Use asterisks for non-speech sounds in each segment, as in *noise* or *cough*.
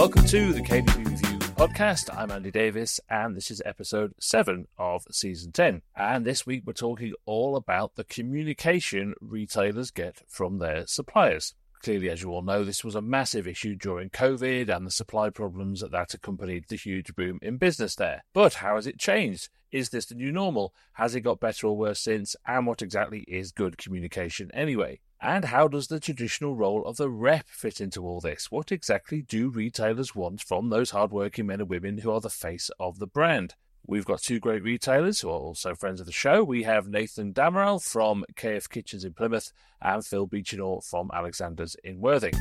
Welcome to the KBB Review podcast. I'm Andy Davies, and this is episode 7 of season 10. And this week we're talking all about the communication retailers get from their suppliers. Clearly, as you all know, this was a massive issue during COVID and the supply problems that accompanied the huge boom in business there. But how has it changed? Is this the new normal? Has it got better or worse since? And what exactly is good communication anyway? And how does the traditional role of the rep fit into all this? What exactly do retailers want from those hardworking men and women who are the face of the brand? We've got two great retailers who are also friends of the show. We have Nathan Damarell from KF Kitchens in Plymouth and Phil Beechinor from Alexander's in Worthing.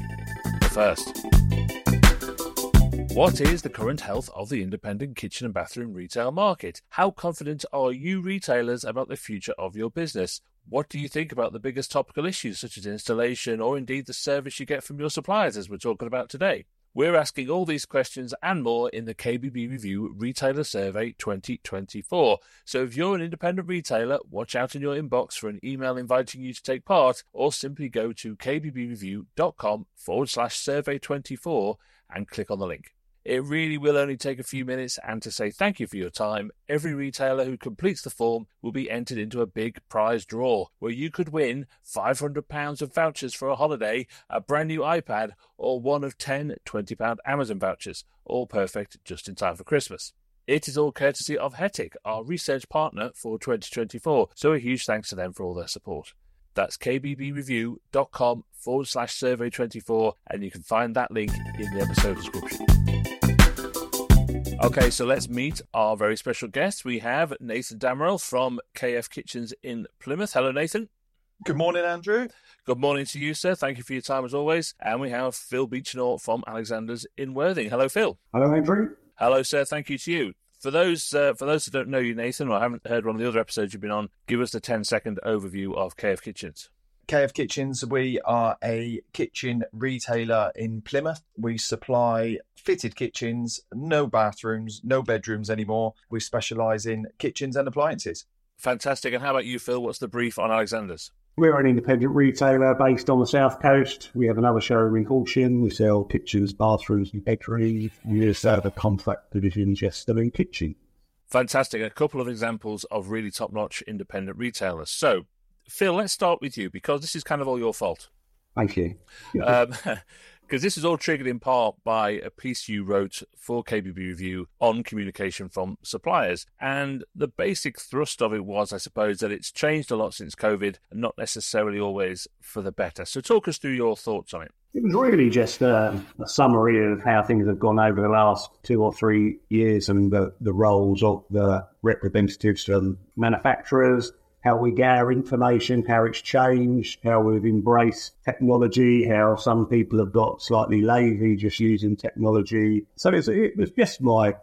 First, what is the current health of the independent kitchen and bathroom retail market? How confident are you retailers about the future of your business? What do you think about the biggest topical issues such as installation or indeed the service you get from your suppliers as we're talking about today? We're asking all these questions and more in the KBB Review Retailer Survey 2024. So if you're an independent retailer, watch out in your inbox for an email inviting you to take part, or simply go to kbbreview.com forward slash survey 24 and click on the link. It really will only take a few minutes, and to say thank you for your time, every retailer who completes the form will be entered into a big prize draw where you could win £500 of vouchers for a holiday, a brand new iPad, or one of 10 £20 Amazon vouchers, all perfect just in time for Christmas. It is all courtesy of Hettich, our research partner for 2024, so a huge thanks to them for all their support. That's kbbreview.com forward slash survey 24, and you can find that link in the episode description. Okay, so let's meet our very special guest. We have Nathan Damarell from KF Kitchens in Plymouth. Hello, Nathan. Good morning, Andrew. Good morning to you, sir. Thank you for your time as always. And we have Phil Beechinor from Alexander's in Worthing. Hello, Phil. Hello, Andrew. Hello, sir. Thank you to you. For those uh, for those who don't know you, Nathan, or haven't heard one of the other episodes you've been on, give us the 10 second overview of KF Kitchens. KF Kitchens, we are a kitchen retailer in Plymouth. We supply fitted kitchens, no bathrooms, no bedrooms anymore. We specialise in kitchens and appliances. Fantastic. And how about you, Phil? What's the brief on Alexander's? We're an independent retailer based on the south coast. We have another showroom in Horsham. We sell kitchens, bathrooms, and bedrooms. We also have a compact division just selling kitchen. Fantastic. A couple of examples of really top notch independent retailers. So, Phil, let's start with you because this is kind of all your fault. Thank you. Um, *laughs* because this is all triggered in part by a piece you wrote for KBB Review on communication from suppliers. And the basic thrust of it was, I suppose, that it's changed a lot since COVID and not necessarily always for the better. So, talk us through your thoughts on it. It was really just a, a summary of how things have gone over the last two or three years and the, the roles of the representatives from manufacturers, how we get our information, how it's changed, how we've embraced technology, how some people have got slightly lazy just using technology. So it was just my,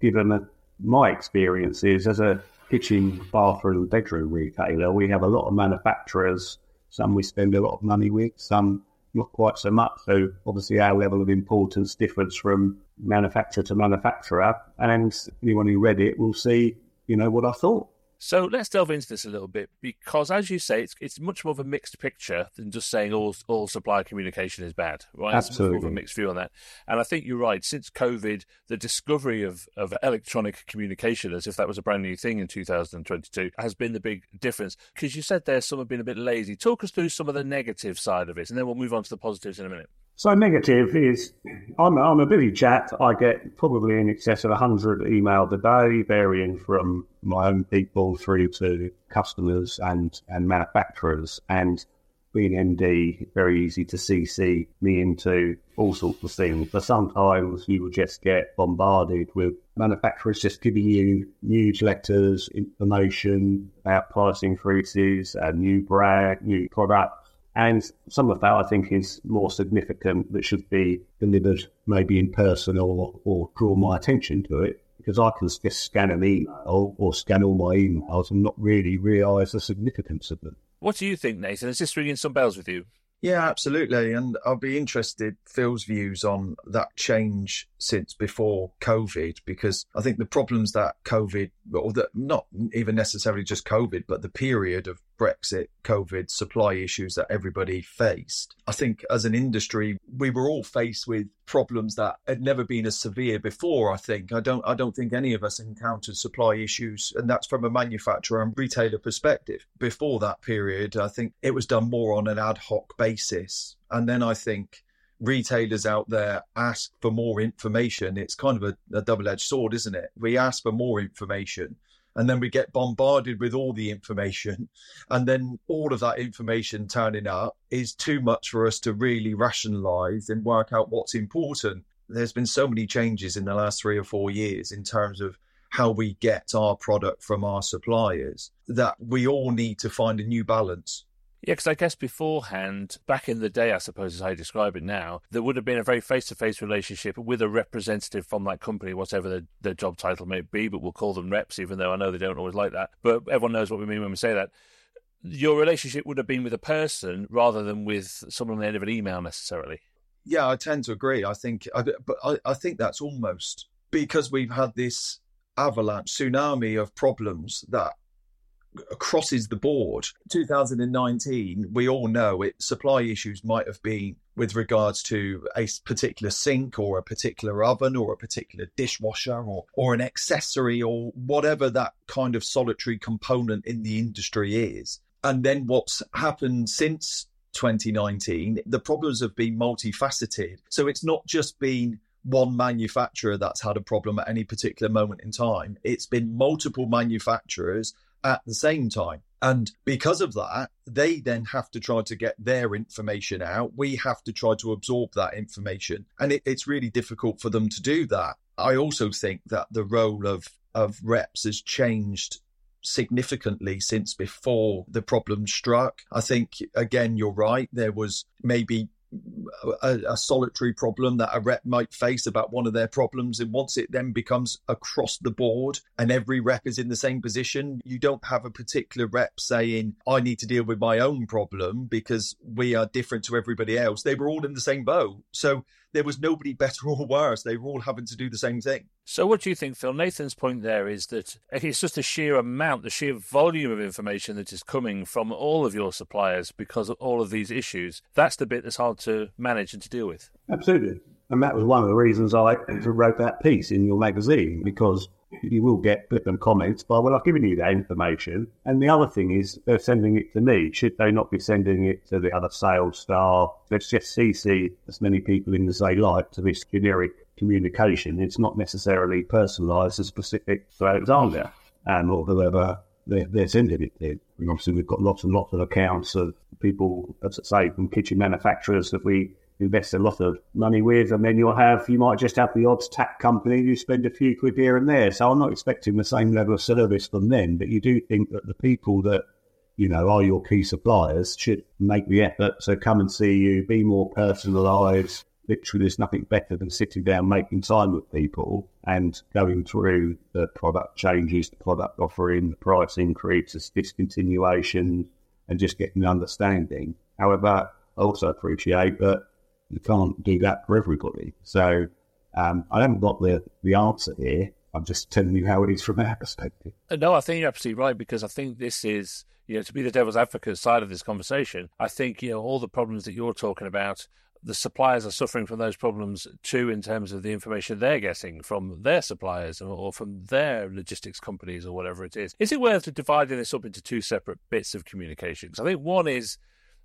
given my experiences as a kitchen, bathroom, bedroom retailer, we have a lot of manufacturers. Some we spend a lot of money with, some not quite so much. So obviously our level of importance differs from manufacturer to manufacturer. And anyone who read it will see, you know, what I thought. So let's delve into this a little bit because, as you say, it's, it's much more of a mixed picture than just saying all all supplier communication is bad, right? Absolutely, it's more of a mixed view on that. And I think you're right. Since COVID, the discovery of, of electronic communication, as if that was a brand new thing in 2022, has been the big difference. Because you said there some have been a bit lazy. Talk us through some of the negative side of it, and then we'll move on to the positives in a minute. So negative is I'm, I'm a busy chat. I get probably in excess of 100 emails a day, varying from my own people through to customers and, and manufacturers. And being MD, very easy to CC me into all sorts of things. But sometimes you will just get bombarded with manufacturers just giving you newsletters, information about price increases, a new brand, new product and some of that I think is more significant that should be delivered maybe in person or, or draw my attention to it because I can just scan an email or scan all my emails and not really realise the significance of them. What do you think, Nathan? Is this ringing some bells with you? Yeah, absolutely. And I'll be interested, Phil's views on that change since before COVID, because I think the problems that COVID, or that not even necessarily just COVID, but the period of Brexit, COVID, supply issues that everybody faced. I think as an industry, we were all faced with problems that had never been as severe before. I think I don't I don't think any of us encountered supply issues, and that's from a manufacturer and retailer perspective. Before that period, I think it was done more on an ad hoc basis, and then I think retailers out there ask for more information. It's kind of a, a double edged sword, isn't it? We ask for more information and then we get bombarded with all the information and then all of that information turning up is too much for us to really rationalize and work out what's important. There's been so many changes in the last 3 or 4 years in terms of how we get our product from our suppliers that we all need to find a new balance yeah, because I guess beforehand, back in the day, I suppose as I describe it now, there would have been a very face to face relationship with a representative from that company, whatever the, the job title may be, but we'll call them reps, even though I know they don't always like that. But everyone knows what we mean when we say that. Your relationship would have been with a person rather than with someone on the end of an email necessarily. Yeah, I tend to agree. I think, but I, I think that's almost because we've had this avalanche, tsunami of problems that crosses the board. 2019, we all know it. Supply issues might have been with regards to a particular sink or a particular oven or a particular dishwasher or or an accessory or whatever that kind of solitary component in the industry is. And then what's happened since 2019, the problems have been multifaceted. So it's not just been one manufacturer that's had a problem at any particular moment in time. It's been multiple manufacturers at the same time. And because of that, they then have to try to get their information out. We have to try to absorb that information. And it, it's really difficult for them to do that. I also think that the role of, of reps has changed significantly since before the problem struck. I think, again, you're right. There was maybe a, a, solitary problem that a rep might face about one of their problems. And once it then becomes across the board and every rep is in the same position, you don't have a particular rep saying, I need to deal with my own problem because we are different to everybody else. They were all in the same boat. So there was nobody better or worse. They were all having to do the same thing. So, what do you think, Phil? Nathan's point there is that it's just the sheer amount, the sheer volume of information that is coming from all of your suppliers because of all of these issues. That's the bit that's hard to manage and to deal with. Absolutely. And that was one of the reasons I wrote that piece in your magazine because you will get flippant comments by, well, I've given you that information. And the other thing is they're sending it to me. Should they not be sending it to the other sales staff? Let's just CC as many people in as they like to this generic communication. It's not necessarily personalised as specific to Alexander and or whoever they're, they're sending it to. And obviously, we've got lots and lots of accounts of people, as I say, from kitchen manufacturers that we invest a lot of money with, and then you'll have you might just have the odds tech company you spend a few quid here and there. So I'm not expecting the same level of service from them, but you do think that the people that you know are your key suppliers should make the effort to come and see you, be more personalised. Literally, there's nothing better than sitting down, making time with people, and going through the product changes, the product offering, the price increases, discontinuation, and just getting an understanding. However, I also appreciate that you can't do that for everybody. So um, I haven't got the, the answer here. I'm just telling you how it is from our perspective. Uh, no, I think you're absolutely right because I think this is, you know, to be the devil's advocate side of this conversation. I think you know all the problems that you're talking about. The suppliers are suffering from those problems too, in terms of the information they're getting from their suppliers or from their logistics companies or whatever it is. Is it worth dividing this up into two separate bits of communication? Because I think one is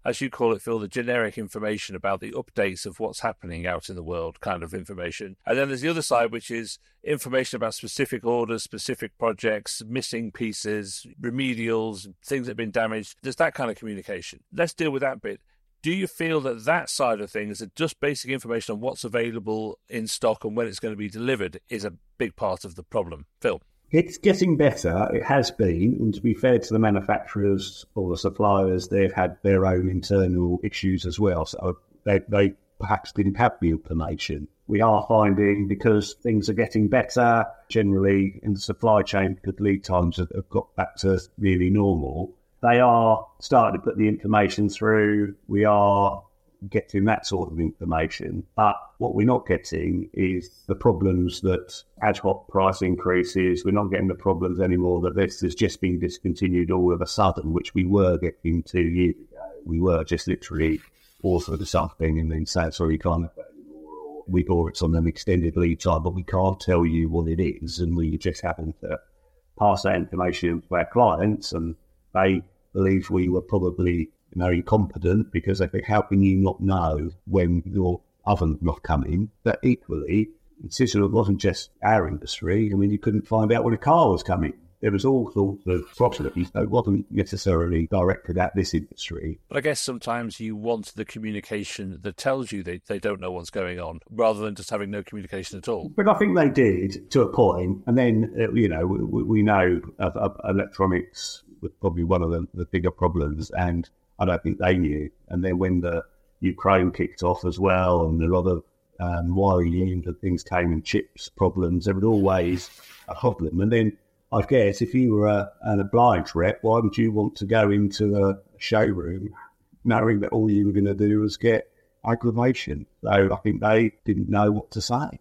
as you call it, Phil, the generic information about the updates of what's happening out in the world kind of information. And then there's the other side, which is information about specific orders, specific projects, missing pieces, remedials, things that have been damaged. There's that kind of communication. Let's deal with that bit. Do you feel that that side of things, just basic information on what's available in stock and when it's going to be delivered, is a big part of the problem? Phil? It's getting better. It has been. And to be fair to the manufacturers or the suppliers, they've had their own internal issues as well. So they, they perhaps didn't have the information. We are finding because things are getting better generally in the supply chain because lead times have, have got back to really normal. They are starting to put the information through. We are getting that sort of information. But what we're not getting is the problems that ad hoc price increases. We're not getting the problems anymore that this has just been discontinued all of a sudden, which we were getting two years ago. We were just literally offered something and then saying, sorry, you can't. We bought it on an extended lead time, but we can't tell you what it is. And we just happen to uh, pass that information to our clients and they believe we were probably you know, incompetent because they think, how can you not know when your oven's not coming? But equally, it wasn't just our industry. I mean, you couldn't find out when a car was coming. There was all sorts of problems. So it wasn't necessarily directed at this industry. But I guess sometimes you want the communication that tells you they, they don't know what's going on rather than just having no communication at all. But I think they did to a point. And then, uh, you know, we, we know of, of electronics was probably one of the, the bigger problems. And I don't think they knew. And then when the Ukraine kicked off as well, and a lot of um, wiring and things came and chips problems, there was always a problem. And then I guess if you were a, an obliged rep, why would you want to go into a showroom knowing that all you were going to do was get aggravation? So I think they didn't know what to say.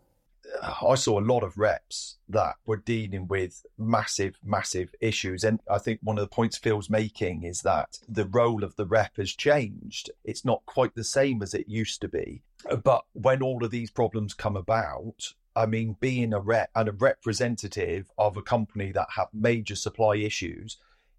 I saw a lot of reps that were dealing with massive, massive issues. And I think one of the points Phil's making is that the role of the rep has changed. It's not quite the same as it used to be. But when all of these problems come about, I mean, being a rep and a representative of a company that have major supply issues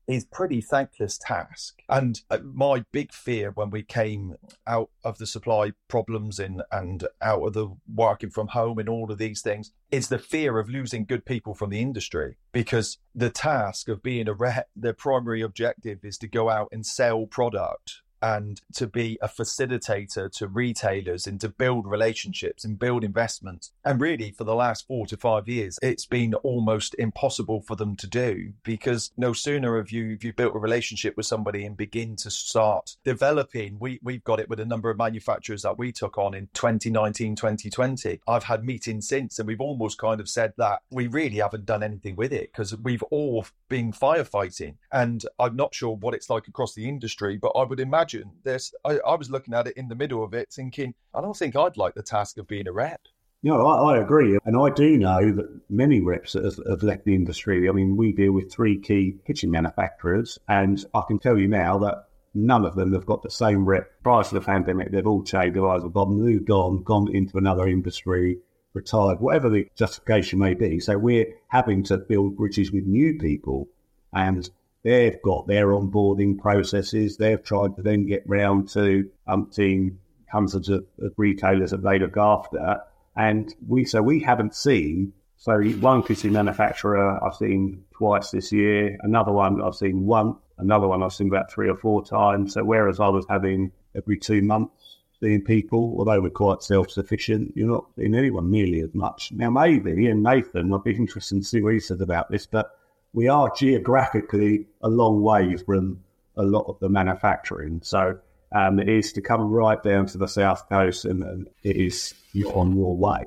is pretty thankless task. And uh, my big fear when we came out of the supply problems and and out of the working from home and all of these things is the fear of losing good people from the industry because the task of being a rep, their primary objective is to go out and sell product and to be a facilitator to retailers and to build relationships and build investments. And really, for the last four to five years, it's been almost impossible for them to do because no sooner have you you built a relationship with somebody and begin to start developing. We we've got it with a number of manufacturers that we took on in 2019, 2020. I've had meetings since, and we've almost kind of said that we really haven't done anything with it because we've all been firefighting. And I'm not sure what it's like across the industry, but I would imagine imagine this. I, I, was looking at it in the middle of it, thinking, I don't think I'd like the task of being a rep. No, I, I agree. And I do know that many reps have, have, left the industry. I mean, we deal with three key kitchen manufacturers, and I can tell you now that none of them have got the same rep. Prior to the pandemic, they've all changed. They've either gone, moved on, gone into another industry, retired, whatever the justification may be. So we're having to build bridges with new people. And They've got their onboarding processes. They've tried to then get round to umpteen hundreds of, of retailers that they look after. And we so we haven't seen so one kitchen manufacturer I've seen twice this year, another one I've seen once, another one I've seen about three or four times. So whereas I was having every two months seeing people, although we're quite self sufficient, you're not seeing anyone nearly as much. Now maybe, and Nathan, I'd be interested to see what he says about this, but we are geographically a long way from a lot of the manufacturing. So um, it is to come right down to the south coast, and, and it is on your way.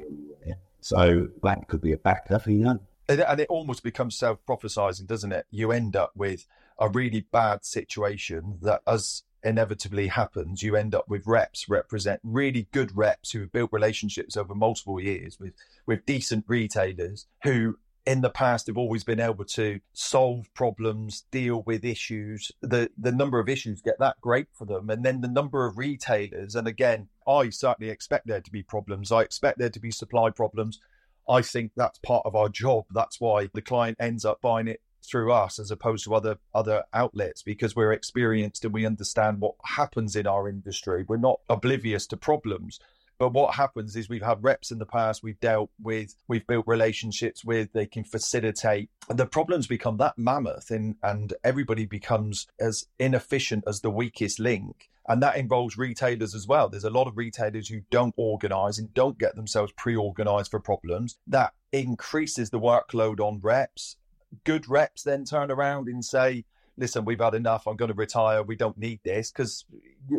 So that could be a factor, you know. And it almost becomes self prophesizing, doesn't it? You end up with a really bad situation that, as inevitably happens, you end up with reps represent really good reps who have built relationships over multiple years with with decent retailers who in the past have always been able to solve problems, deal with issues. The the number of issues get that great for them, and then the number of retailers. And again, I certainly expect there to be problems. I expect there to be supply problems. I think that's part of our job. That's why the client ends up buying it through us as opposed to other other outlets because we're experienced and we understand what happens in our industry. We're not oblivious to problems. But what happens is we've had reps in the past, we've dealt with, we've built relationships with, they can facilitate. And the problems become that mammoth and, and everybody becomes as inefficient as the weakest link. And that involves retailers as well. There's a lot of retailers who don't organize and don't get themselves pre organized for problems. That increases the workload on reps. Good reps then turn around and say, listen, we've had enough. I'm going to retire. We don't need this because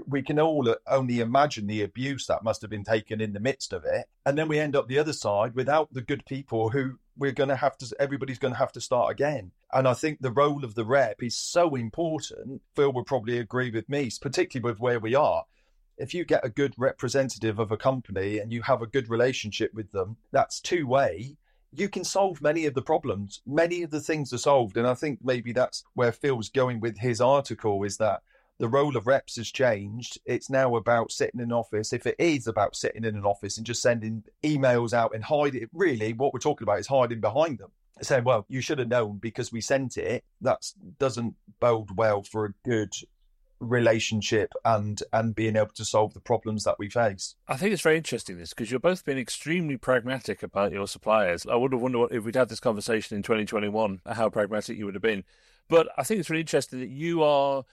we can all uh, only imagine the abuse that must have been taken in the midst of it. And then we end up the other side without the good people who we're going to have to, everybody's going to have to start again. And I think the role of the rep is so important. Phil would probably agree with me, particularly with where we are. if you get a good representative of a company and you have a good relationship with them, that's two way. You can solve many of the problems. Many of the things are solved. And I think maybe that's where Phil's going with his article is that the role of reps has changed. It's now about sitting in an office. If it is about sitting in an office and just sending emails out and hiding, really, what we're talking about is hiding behind them. Saying, well, you should have known because we sent it. That doesn't bode well for a good relationship and and being able to solve the problems that we face. I think it's very interesting this because you're both been extremely pragmatic about your suppliers. I would have wondered if we'd had this conversation in 2021 how pragmatic you would have been. But I think it's really interesting that you are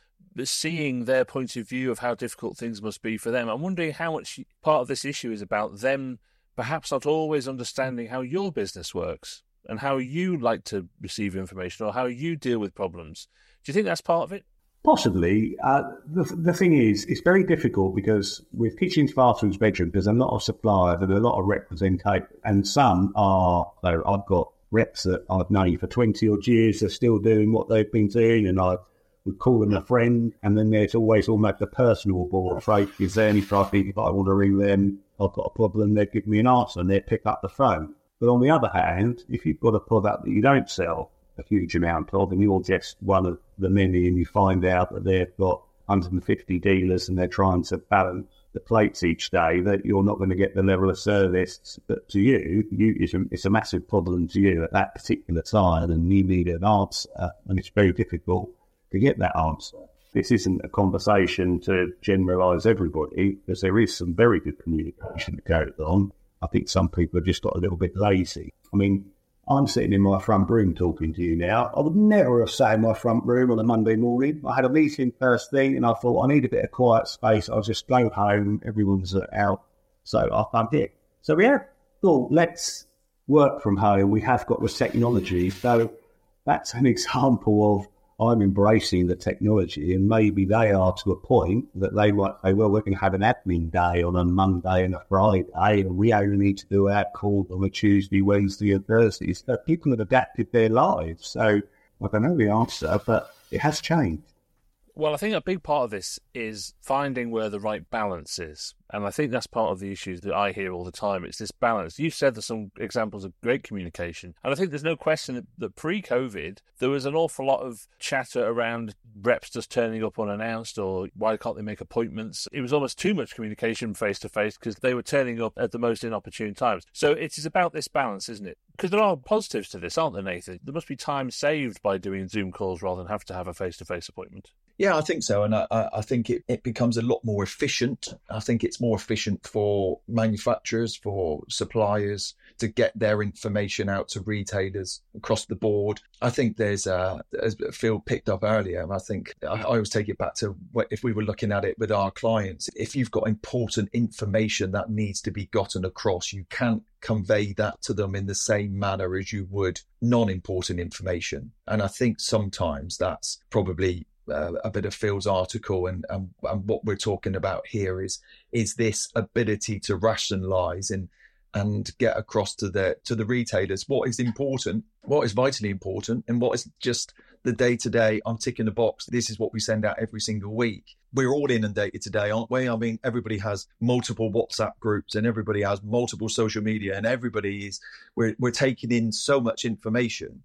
seeing their point of view of how difficult things must be for them. I'm wondering how much part of this issue is about them perhaps not always understanding how your business works and how you like to receive information or how you deal with problems. Do you think that's part of it? Possibly. Uh, the, the thing is, it's very difficult because with kitchens, bathrooms, bedrooms, there's a lot of suppliers and a lot of representation, and some are, so I've got reps that I've known for 20 odd years, they're still doing what they've been doing, and I would call them a friend. And then there's always almost a personal board. Right? Is there any traffic? If I want to ring them, I've got a problem, they give me an answer and they pick up the phone. But on the other hand, if you've got a product that you don't sell, a huge amount of, and you're just one of the many, and you find out that they've got 150 dealers and they're trying to balance the plates each day, that you're not going to get the level of service that to you, you it's a, it's a massive problem to you at that particular time, and you need an answer, and it's very difficult to get that answer. This isn't a conversation to generalise everybody, because there is some very good communication that goes on. I think some people have just got a little bit lazy. I mean, I'm sitting in my front room talking to you now. I would never have sat in my front room on a Monday morning. I had a meeting first thing and I thought I need a bit of quiet space. I'll just go home. Everyone's out. So I come here. So yeah, cool. Let's work from home. We have got the technology. So that's an *laughs* example of I'm embracing the technology, and maybe they are to a point that they might say, well, we're going to have an admin day on a Monday and a Friday, and we only need to do our call on a Tuesday, Wednesday, and Thursday. So people have adapted their lives. So I don't know the answer, but it has changed. Well, I think a big part of this is finding where the right balance is. And I think that's part of the issues that I hear all the time. It's this balance. You said there's some examples of great communication. And I think there's no question that, pre COVID, there was an awful lot of chatter around reps just turning up unannounced or why can't they make appointments? It was almost too much communication face to face because they were turning up at the most inopportune times. So it is about this balance, isn't it? Because there are positives to this, aren't there, Nathan? There must be time saved by doing Zoom calls rather than have to have a face to face appointment. Yeah, I think so. And I, I think it, it becomes a lot more efficient. I think it's more efficient for manufacturers, for suppliers to get their information out to retailers across the board. I think there's, uh, as Phil picked up earlier, I think I, I always take it back to if we were looking at it with our clients, if you've got important information that needs to be gotten across, you can't convey that to them in the same manner as you would non important information. And I think sometimes that's probably uh, a bit of Phil's article and, and, and what we're talking about here is is this ability to rationalize and and get across to the to the retailers what is important, what is vitally important, and what is just the day to day. I'm ticking the box. This is what we send out every single week. We're all inundated today, aren't we? I mean, everybody has multiple WhatsApp groups and everybody has multiple social media, and everybody is we're we're taking in so much information.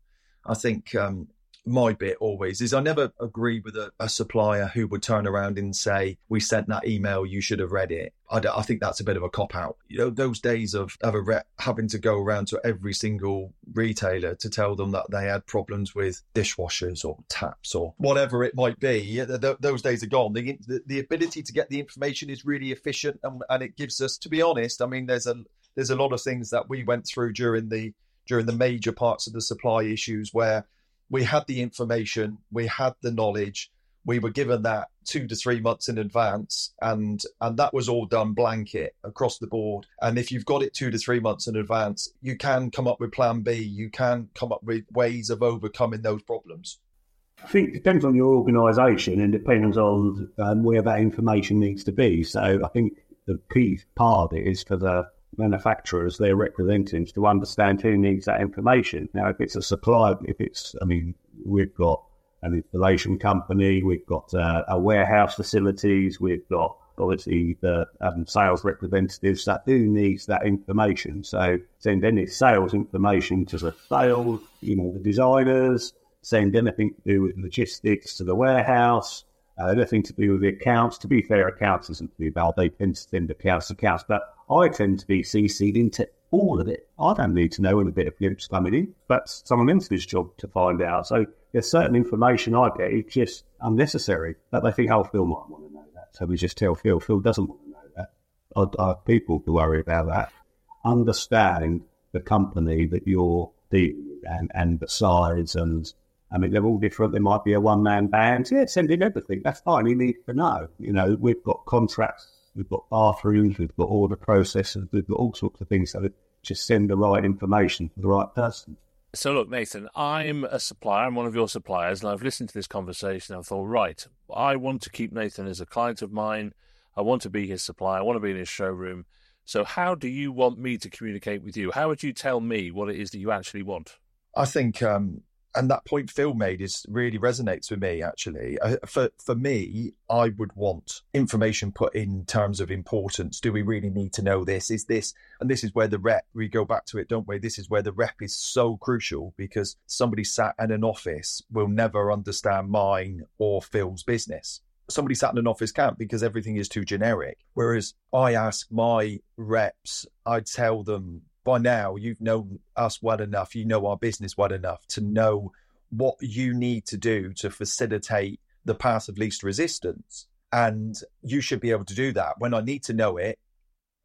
I think um, my bit always is I never agree with a, a, supplier who would turn around and say, "We sent that email, you should have read it." I, I think that's a bit of a cop out. You know, those days of of rep having to go around to every single retailer to tell them that they had problems with dishwashers or taps or whatever it might be, yeah, th- those days are gone. The, the, the ability to get the information is really efficient, and, and it gives us, to be honest, I mean, there's a there's a lot of things that we went through during the during the major parts of the supply issues where we had the information, we had the knowledge, we were given that two to three months in advance and and that was all done blanket across the board and if you've got it two to three months in advance you can come up with plan b you can come up with ways of overcoming those problems I think it depends on your organisation and depends on um, where that information needs to be. So I think the key part of it is for the manufacturers, their representatives, to understand who needs that information. Now, if it's a supplier, if it's, I mean, we've got an installation company, we've got uh, a warehouse facilities, we've got obviously the um, sales representatives that do need that information. So send any sales information to the sales, you know, the designers, send anything to do with logistics to the warehouse, uh, anything to do with the accounts. To be fair, accounts isn't too bad. They tend to send accounts accounts, but I tend to be CC'd into all of it. I don't need to know when a bit of glimpse coming in. That's someone else's job to find out. So there's certain information I get, it's just unnecessary. That they think, oh, Phil might want to know that. So we just tell Phil, Phil doesn't want to know that. I, I people to worry about that. Understand the company that you're dealing with and, and the size and I mean, they're all different. There might be a one man band. Yeah, send in everything. That's fine. You need to know. You know, we've got contracts, we've got bathrooms, we've got order processes, we've got all sorts of things. So just send the right information to the right person. So, look, Nathan, I'm a supplier. I'm one of your suppliers, and I've listened to this conversation. I've thought, right, I want to keep Nathan as a client of mine. I want to be his supplier. I want to be in his showroom. So, how do you want me to communicate with you? How would you tell me what it is that you actually want? I think um, and that point Phil made is really resonates with me. Actually, uh, for for me, I would want information put in terms of importance. Do we really need to know this? Is this and this is where the rep we go back to it, don't we? This is where the rep is so crucial because somebody sat in an office will never understand mine or Phil's business. Somebody sat in an office can't because everything is too generic. Whereas I ask my reps, I tell them by now you've known us well enough, you know our business well enough to know what you need to do to facilitate the path of least resistance. And you should be able to do that. When I need to know it,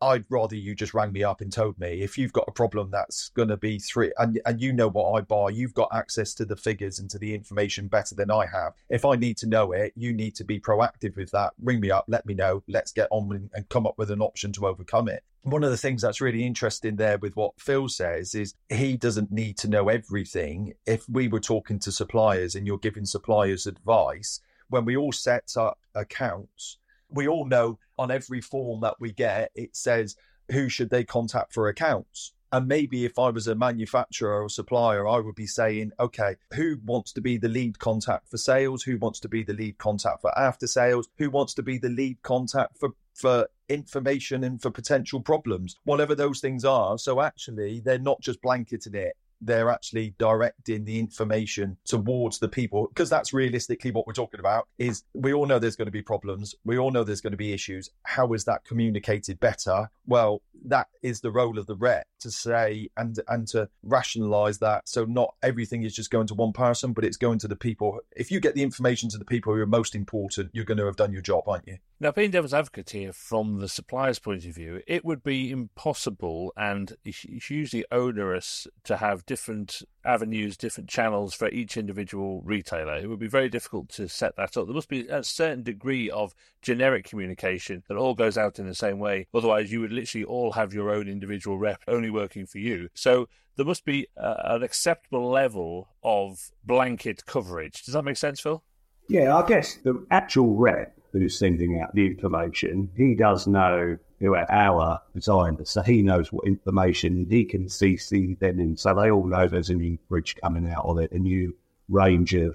I'd rather you just rang me up and told me if you've got a problem that's going to be three, and, and you know what I buy, you've got access to the figures and to the information better than I have. If I need to know it, you need to be proactive with that. Ring me up, let me know, let's get on and come up with an option to overcome it. One of the things that's really interesting there with what Phil says is he doesn't need to know everything. If we were talking to suppliers and you're giving suppliers advice, when we all set up accounts, we all know on every form that we get, it says who should they contact for accounts. And maybe if I was a manufacturer or supplier, I would be saying, okay, who wants to be the lead contact for sales? Who wants to be the lead contact for after sales? Who wants to be the lead contact for, for information and for potential problems? Whatever those things are. So actually, they're not just blanketing it they're actually directing the information towards the people because that's realistically what we're talking about is we all know there's going to be problems we all know there's going to be issues. How is that communicated better? Well that is the role of the rep to say and and to rationalize that. So not everything is just going to one person but it's going to the people. If you get the information to the people who are most important you're going to have done your job aren't you? Now being devil's advocate here from the supplier's point of view it would be impossible and it's usually onerous to have different avenues different channels for each individual retailer it would be very difficult to set that up there must be a certain degree of generic communication that all goes out in the same way otherwise you would literally all have your own individual rep only working for you. So there must be uh, an acceptable level of blanket coverage. Does that make sense, Phil? Yeah, I guess the actual rep who's sending out the information, he does know who our designer, so he knows what information he can CC them in. So they all know there's a new fridge coming out or a new range of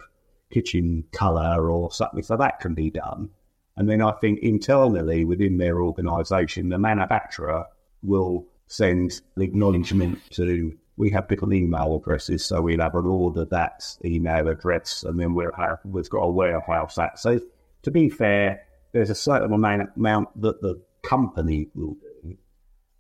kitchen colour or something. So that can be done. And then I think internally within their organisation, the manufacturer will send the acknowledgement to we have different email addresses, so we'll have an order that email address, and then we'll have we've got a warehouse that. So to be fair, there's a certain amount that the company will do,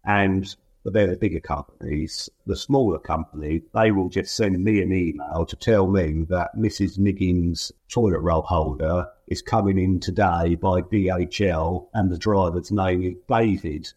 and but they're the bigger companies. The smaller company, they will just send me an email to tell me that Mrs. Miggins' toilet roll holder is coming in today by DHL, and the driver's name is David.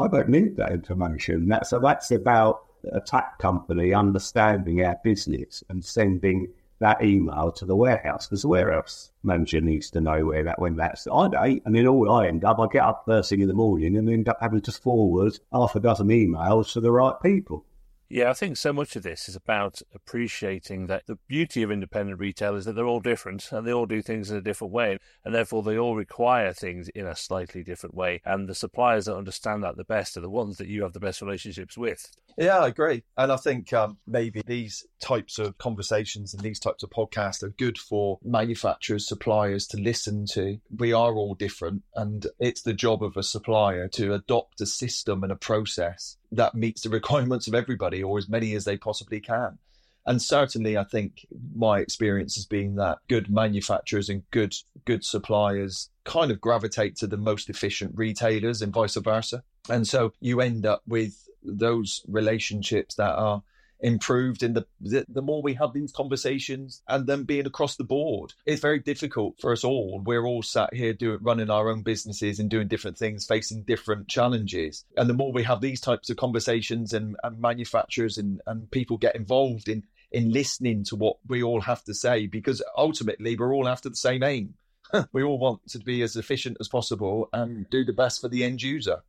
I don't need that information. That's that's about a tech company understanding our business and sending that email to the warehouse because the warehouse manager needs to know where that when that's I don't and then all I end up I get up first thing in the morning and end up having to forward half a dozen emails to the right people. Yeah, I think so much of this is about appreciating that the beauty of independent retail is that they're all different and they all do things in a different way, and therefore they all require things in a slightly different way. And the suppliers that understand that the best are the ones that you have the best relationships with. Yeah, I agree. And I think um, maybe these types of conversations and these types of podcasts are good for manufacturers, suppliers to listen to. We are all different, and it's the job of a supplier to adopt a system and a process that meets the *laughs* requirements of everybody or as many as they possibly can. And certainly, I think my experience has been that good manufacturers and good good suppliers kind of gravitate to the most efficient retailers and vice versa. And so you end up with those relationships that are improved in the, the, the more we have these conversations and them being across the board it's very difficult for us all. We're all sat here doing running our own businesses and doing different things facing different challenges. And the more we have these types of conversations and, and manufacturers and, and people get involved in in listening to what we all have to say because ultimately we're all after the same aim. *laughs* We all want to be as efficient as possible and do the best for the end user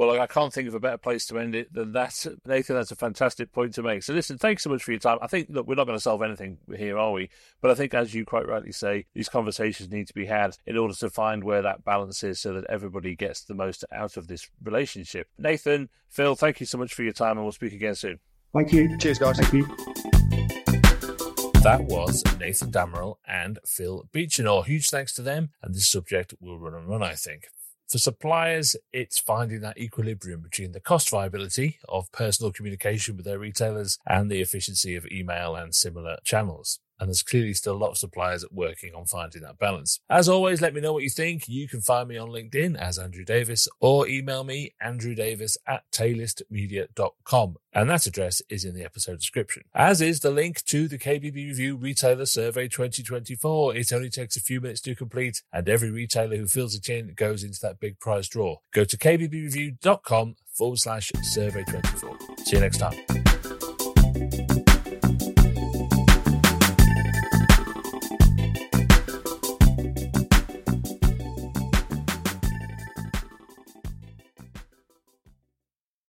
well, I can't think of a better place to end it than that. Nathan, that's a fantastic point to make. So, listen, thanks so much for your time. I think, look, we're not going to solve anything here, are we? But I think, as you quite rightly say, these conversations need to be had in order to find where that balance is so that everybody gets the most out of this relationship. Nathan, Phil, thank you so much for your time, and we'll speak again soon. Thank you. Cheers, guys. Thank you. That was Nathan Damarell and Phil Beechinor. Huge thanks to them, and this subject will run and run, I think. For suppliers, it's finding that equilibrium between the cost viability of personal communication with their retailers and the efficiency of email and similar channels. And there's clearly still a lot of suppliers working on finding that balance. As always, let me know what you think. You can find me on LinkedIn as Andrew Davies or email me andrewdavis at taylistmedia.com. And that address is in the episode description, as is the link to the KBB Review Retailer Survey 2024. It only takes a few minutes to complete, and every retailer who fills it in goes into that big prize draw. Go to kbbreview.com forward slash survey 24. See you next time.